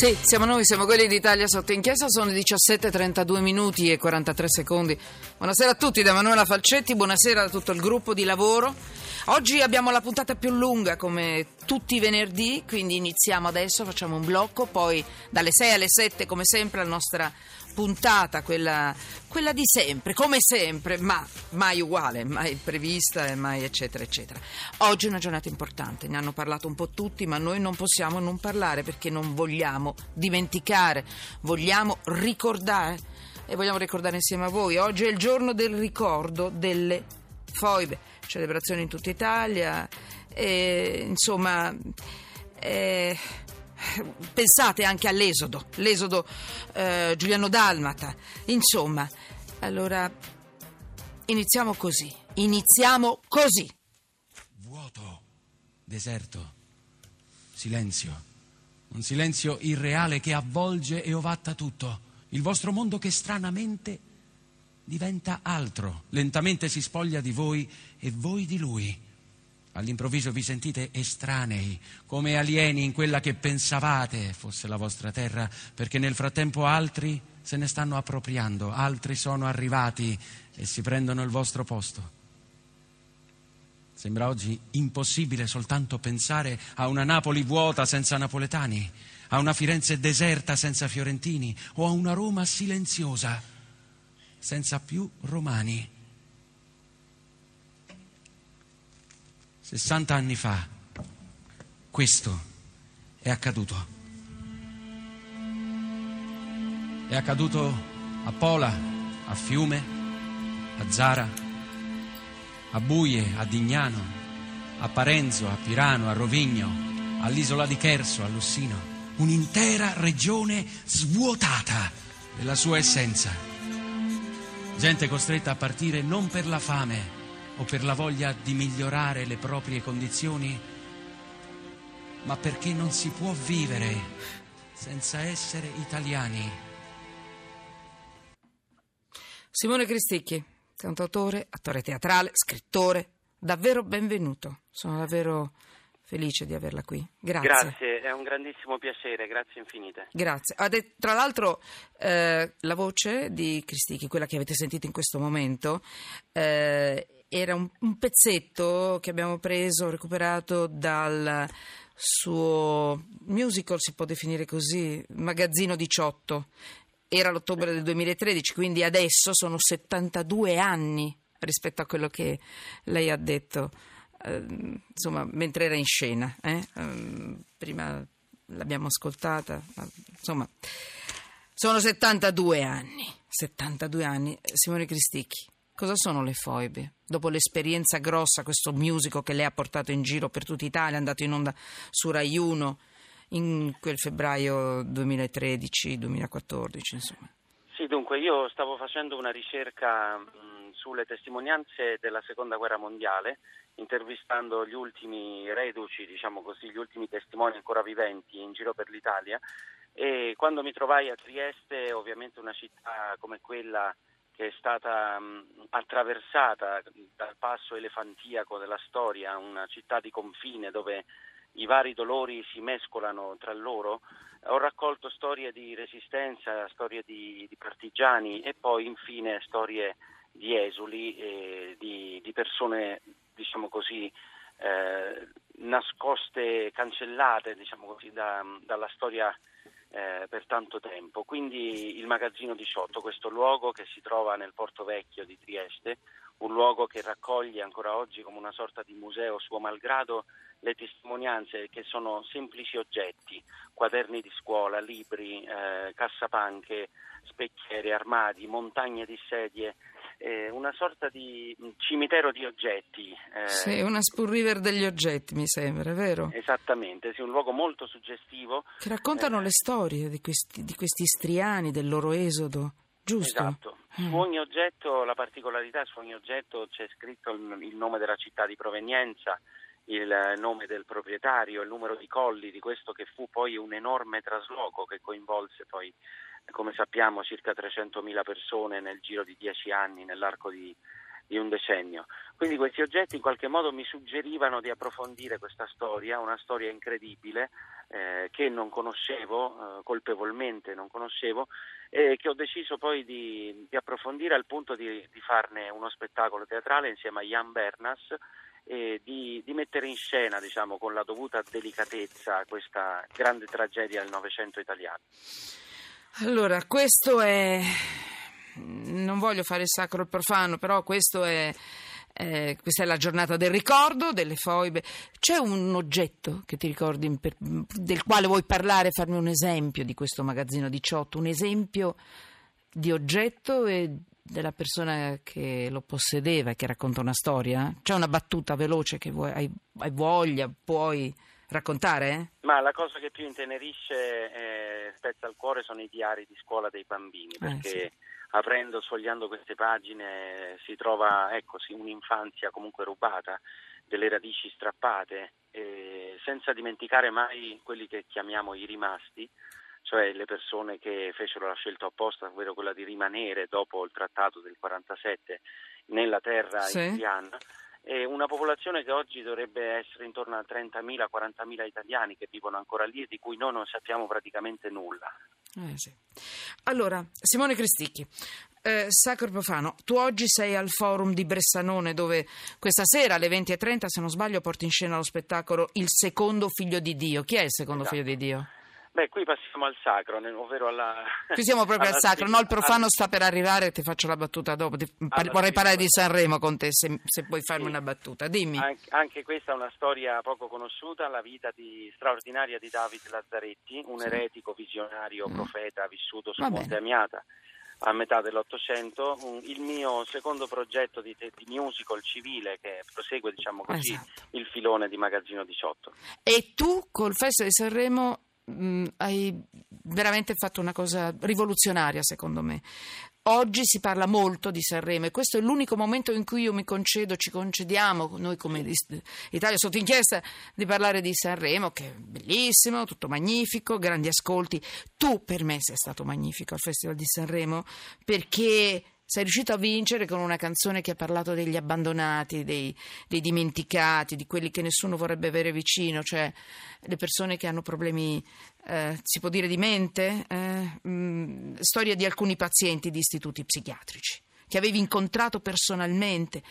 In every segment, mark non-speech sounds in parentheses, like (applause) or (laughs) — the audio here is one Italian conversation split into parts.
Sì, siamo noi, siamo quelli d'Italia sotto inchiesta, sono 17.32 minuti e 43 secondi. Buonasera a tutti da Manuela Falcetti, buonasera a tutto il gruppo di lavoro. Oggi abbiamo la puntata più lunga come tutti i venerdì, quindi iniziamo adesso, facciamo un blocco, poi dalle 6 alle 7 come sempre la nostra puntata, quella, quella di sempre, come sempre, ma mai uguale, mai prevista e mai eccetera eccetera. Oggi è una giornata importante, ne hanno parlato un po' tutti, ma noi non possiamo non parlare perché non vogliamo dimenticare, vogliamo ricordare e vogliamo ricordare insieme a voi. Oggi è il giorno del ricordo delle foibe celebrazioni in tutta Italia, e, insomma... Eh, pensate anche all'esodo, l'esodo eh, Giuliano Dalmata, insomma, allora iniziamo così, iniziamo così. Vuoto, deserto, silenzio, un silenzio irreale che avvolge e ovatta tutto, il vostro mondo che stranamente diventa altro, lentamente si spoglia di voi e voi di lui. All'improvviso vi sentite estranei, come alieni in quella che pensavate fosse la vostra terra, perché nel frattempo altri se ne stanno appropriando, altri sono arrivati e si prendono il vostro posto. Sembra oggi impossibile soltanto pensare a una Napoli vuota senza napoletani, a una Firenze deserta senza fiorentini o a una Roma silenziosa senza più romani. 60 anni fa questo è accaduto. È accaduto a Pola, a Fiume, a Zara, a Buie, a Dignano, a Parenzo, a Pirano, a Rovigno, all'isola di Cherso, a Lussino. Un'intera regione svuotata della sua essenza Gente costretta a partire non per la fame o per la voglia di migliorare le proprie condizioni, ma perché non si può vivere senza essere italiani. Simone Cristicchi, cantautore, attore teatrale, scrittore, davvero benvenuto. Sono davvero felice di averla qui. Grazie. Grazie, è un grandissimo piacere, grazie infinite. Grazie. Tra l'altro eh, la voce di Cristichi, quella che avete sentito in questo momento, eh, era un, un, pezzetto che abbiamo preso, recuperato dal suo musical, si può definire così, Magazzino 18. Era l'ottobre del 2013, quindi adesso sono 72 anni rispetto a quello che lei ha detto Ehm, insomma, mentre era in scena. Eh? Ehm, prima l'abbiamo ascoltata, insomma, sono 72 anni. 72 anni. Simone Cristicchi, cosa sono le foibe? Dopo l'esperienza grossa, questo musical che lei ha portato in giro per tutta Italia, è andato in onda su Rai 1 in quel febbraio 2013-2014, insomma. Sì, dunque io stavo facendo una ricerca mh, sulle testimonianze della seconda guerra mondiale intervistando gli ultimi reduci, diciamo così, gli ultimi testimoni ancora viventi in giro per l'Italia e quando mi trovai a Trieste, ovviamente una città come quella che è stata mh, attraversata dal passo elefantiaco della storia, una città di confine dove i vari dolori si mescolano tra loro, ho raccolto storie di resistenza, storie di, di partigiani e poi infine storie di esuli, e di, di persone diciamo così, eh, nascoste, cancellate diciamo così, da, dalla storia eh, per tanto tempo. Quindi il Magazzino 18, questo luogo che si trova nel Porto Vecchio di Trieste, un luogo che raccoglie ancora oggi come una sorta di museo suo malgrado le testimonianze che sono semplici oggetti, quaderni di scuola, libri, eh, cassapanche, specchiere, armadi, montagne di sedie, eh, una sorta di cimitero di oggetti. Eh, sì, una Spoon River degli oggetti, mi sembra, vero? Esattamente, sì, un luogo molto suggestivo. Che raccontano eh, le storie di questi, di questi istriani, del loro esodo, giusto? Esatto. Mm. Su ogni oggetto, la particolarità, su ogni oggetto c'è scritto il, il nome della città di provenienza, il nome del proprietario, il numero di colli di questo che fu poi un enorme trasloco che coinvolse poi come sappiamo circa 300.000 persone nel giro di dieci anni, nell'arco di, di un decennio. Quindi questi oggetti in qualche modo mi suggerivano di approfondire questa storia, una storia incredibile, eh, che non conoscevo, eh, colpevolmente non conoscevo, e che ho deciso poi di, di approfondire al punto di, di, farne uno spettacolo teatrale insieme a Jan Bernas e di, di mettere in scena, diciamo, con la dovuta delicatezza questa grande tragedia del Novecento italiano. Allora, questo è... non voglio fare il sacro profano, però questo è eh, questa è la giornata del ricordo, delle foibe. C'è un oggetto che ti ricordi per, del quale vuoi parlare, farmi un esempio di questo magazzino 18, un esempio di oggetto e della persona che lo possedeva e che racconta una storia? C'è una battuta veloce che vuoi, hai, hai voglia, puoi raccontare? Ma la cosa che più intenerisce e spezza il cuore sono i diari di scuola dei bambini, eh, perché eh, sì aprendo, sfogliando queste pagine si trova ecco, sì, un'infanzia comunque rubata, delle radici strappate, eh, senza dimenticare mai quelli che chiamiamo i rimasti, cioè le persone che fecero la scelta opposta, ovvero quella di rimanere dopo il trattato del 47 nella terra sì. indiana. E una popolazione che oggi dovrebbe essere intorno a 30.000-40.000 italiani che vivono ancora lì e di cui noi non sappiamo praticamente nulla. Eh sì. Allora, Simone Cristicchi, eh, Sacro Profano, tu oggi sei al forum di Bressanone dove questa sera alle 20.30, se non sbaglio, porti in scena lo spettacolo Il secondo figlio di Dio. Chi è il secondo esatto. figlio di Dio? Beh, qui passiamo al sacro, ovvero alla... (laughs) Qui siamo proprio al sacro, no? Il profano sta per arrivare, ti faccio la battuta dopo. Ti... vorrei parlare di Sanremo con te, se, se puoi farmi sì. una battuta. Dimmi. Anche, anche, questa è una storia poco conosciuta, la vita di, straordinaria di David Lazzaretti, un sì. eretico, visionario, mm. profeta vissuto su Va Monte bene. Amiata a metà dell'Ottocento, il mio secondo progetto di, di, musical civile che prosegue diciamo così, esatto. il filone di Magazzino 18. E tu col Festival di Sanremo mh, mm, hai veramente fatto una cosa rivoluzionaria secondo me. Oggi si parla molto di Sanremo e questo è l'unico momento in cui io mi concedo, ci concediamo, noi come Italia sotto inchiesta, di parlare di Sanremo, che è bellissimo, tutto magnifico, grandi ascolti. Tu per me sei stato magnifico al Festival di Sanremo perché sei riuscito a vincere con una canzone che ha parlato degli abbandonati, dei, dei, dimenticati, di quelli che nessuno vorrebbe avere vicino, cioè le persone che hanno problemi, eh, si può dire, di mente, eh, mh, mm, storia di alcuni pazienti di istituti psichiatrici che avevi incontrato personalmente.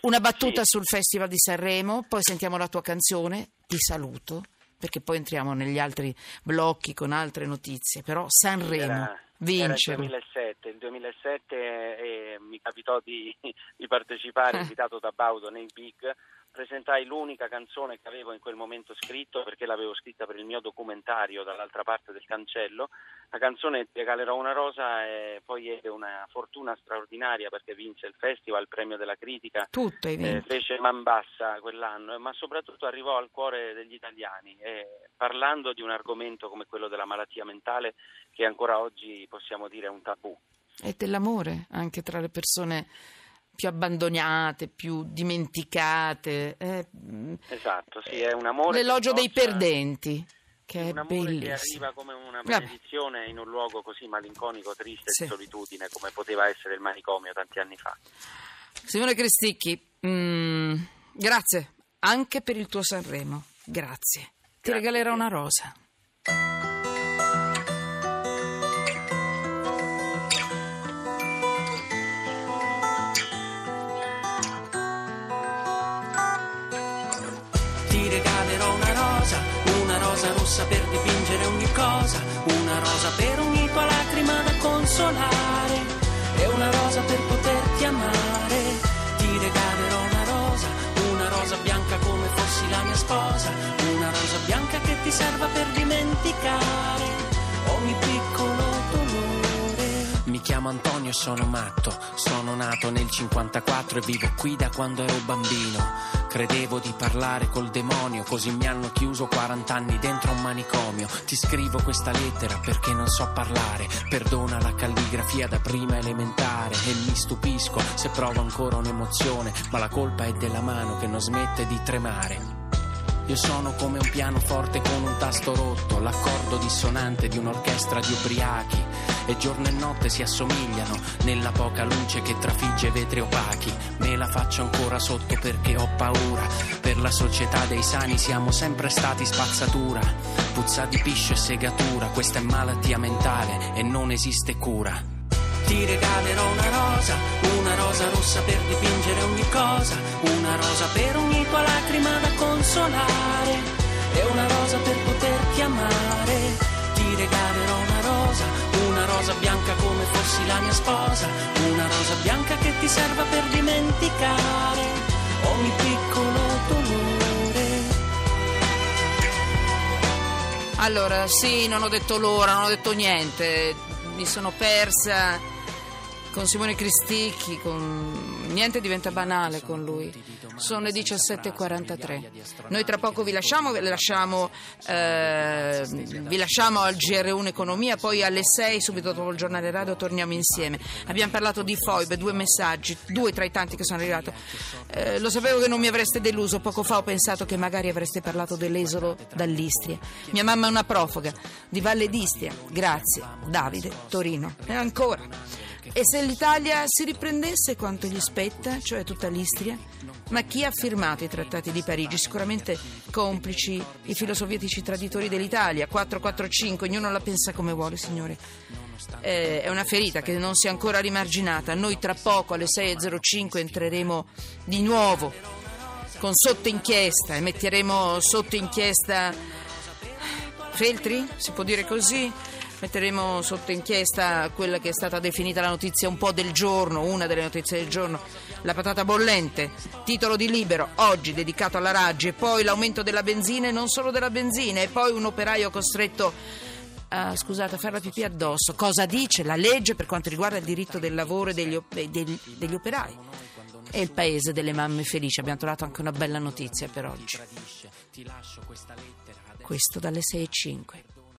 Una battuta sì. sul Festival di Sanremo, poi sentiamo la tua canzone, ti saluto, perché poi entriamo negli altri blocchi con altre notizie, però Sanremo. Era vincere. Era il 2007, il 2007 eh, mi capitò di, (laughs) di partecipare, invitato da Baudo nei Big, presentai l'unica canzone che avevo in quel momento scritto perché l'avevo scritta per il mio documentario dall'altra parte del cancello. La canzone regalerò una rosa e poi ebbe una fortuna straordinaria perché vinse il festival, il premio della critica. Tutto. Eh, fece man bassa quell'anno, ma soprattutto arrivò al cuore degli italiani eh, parlando di un argomento come quello della malattia mentale che ancora oggi possiamo dire è un tabù. E dell'amore anche tra le persone più abbandonate, più dimenticate. Eh, esatto, sì, è un amore. L'elogio dei perdenti. Che è un amore bellissimo. che arriva come una benedizione Vabbè. in un luogo così malinconico, triste sì. e solitudine come poteva essere il manicomio tanti anni fa. Simone Cristicchi, mm, grazie anche per il tuo Sanremo. Grazie. Ti grazie regalerò una rosa. Rossa per dipingere ogni cosa, una rosa per ogni tua lacrima da consolare e una rosa per poterti amare. Ti regalerò una rosa, una rosa bianca come fossi la mia sposa, una rosa bianca che ti serva per dimenticare chiamo Antonio, sono matto, sono nato nel 54 e vivo qui da quando ero bambino. Credevo di parlare col demonio, così mi hanno chiuso 40 anni dentro un manicomio. Ti scrivo questa lettera perché non so parlare. Perdona la calligrafia da prima elementare e mi stupisco se provo ancora un'emozione, ma la colpa è della mano che non smette di tremare. Io sono come un pianoforte con un tasto rotto, l'accordo dissonante di un'orchestra di ubriachi e giorno e notte si assomigliano nella poca luce che trafigge vetri opachi. Me la faccio ancora sotto perché ho paura. Per la società dei sani siamo sempre stati spazzatura. Puzza di piscio e segatura, questa è malattia mentale e non esiste cura. Ti regalerò una rosa, una rosa rossa per dipingere ogni cosa, una rosa per ogni tua lacrima da consolare e una rosa per poterti amare. Ti regalerò una rosa, rosa bianca come fossi la mia sposa, una rosa bianca che ti serva per dimenticare ogni piccolo dolore. Allora, sì, non ho detto l'ora, non ho detto niente, mi sono persa con Simone Cristicchi, con... niente diventa banale con lui. Sono le 17.43. Noi tra poco vi lasciamo, vi lasciamo, eh, vi lasciamo al GR1 Economia, poi alle 6, subito dopo il giornale radio, torniamo insieme. Abbiamo parlato di FOIB, due messaggi, due tra i tanti che sono arrivati. Eh, lo sapevo che non mi avreste deluso, poco fa ho pensato che magari avreste parlato dell'esolo dall'Istria. Mia mamma è una profuga di Valle d'Istria. Grazie, Davide, Torino. E ancora. E se l'Italia si riprendesse quanto gli spetta, cioè tutta l'Istria? Ma chi ha firmato i trattati di Parigi? Sicuramente complici i filosovietici traditori dell'Italia. 445, ognuno la pensa come vuole, signore. Eh, è una ferita che non si è ancora rimarginata. Noi tra poco alle 6.05 entreremo di nuovo con sotto inchiesta e metteremo sotto inchiesta Feltri, si può dire così? Metteremo sotto inchiesta quella che è stata definita la notizia un po' del giorno, una delle notizie del giorno, la patata bollente, titolo di libero, oggi dedicato alla Raggi, e poi l'aumento della benzina e non solo della benzina, e poi un operaio costretto a, scusate, a fare la pipì addosso. Cosa dice la legge per quanto riguarda il diritto del lavoro e degli, degli, degli operai? È il paese delle mamme felici, abbiamo trovato anche una bella notizia per oggi. Questo dalle 6.05.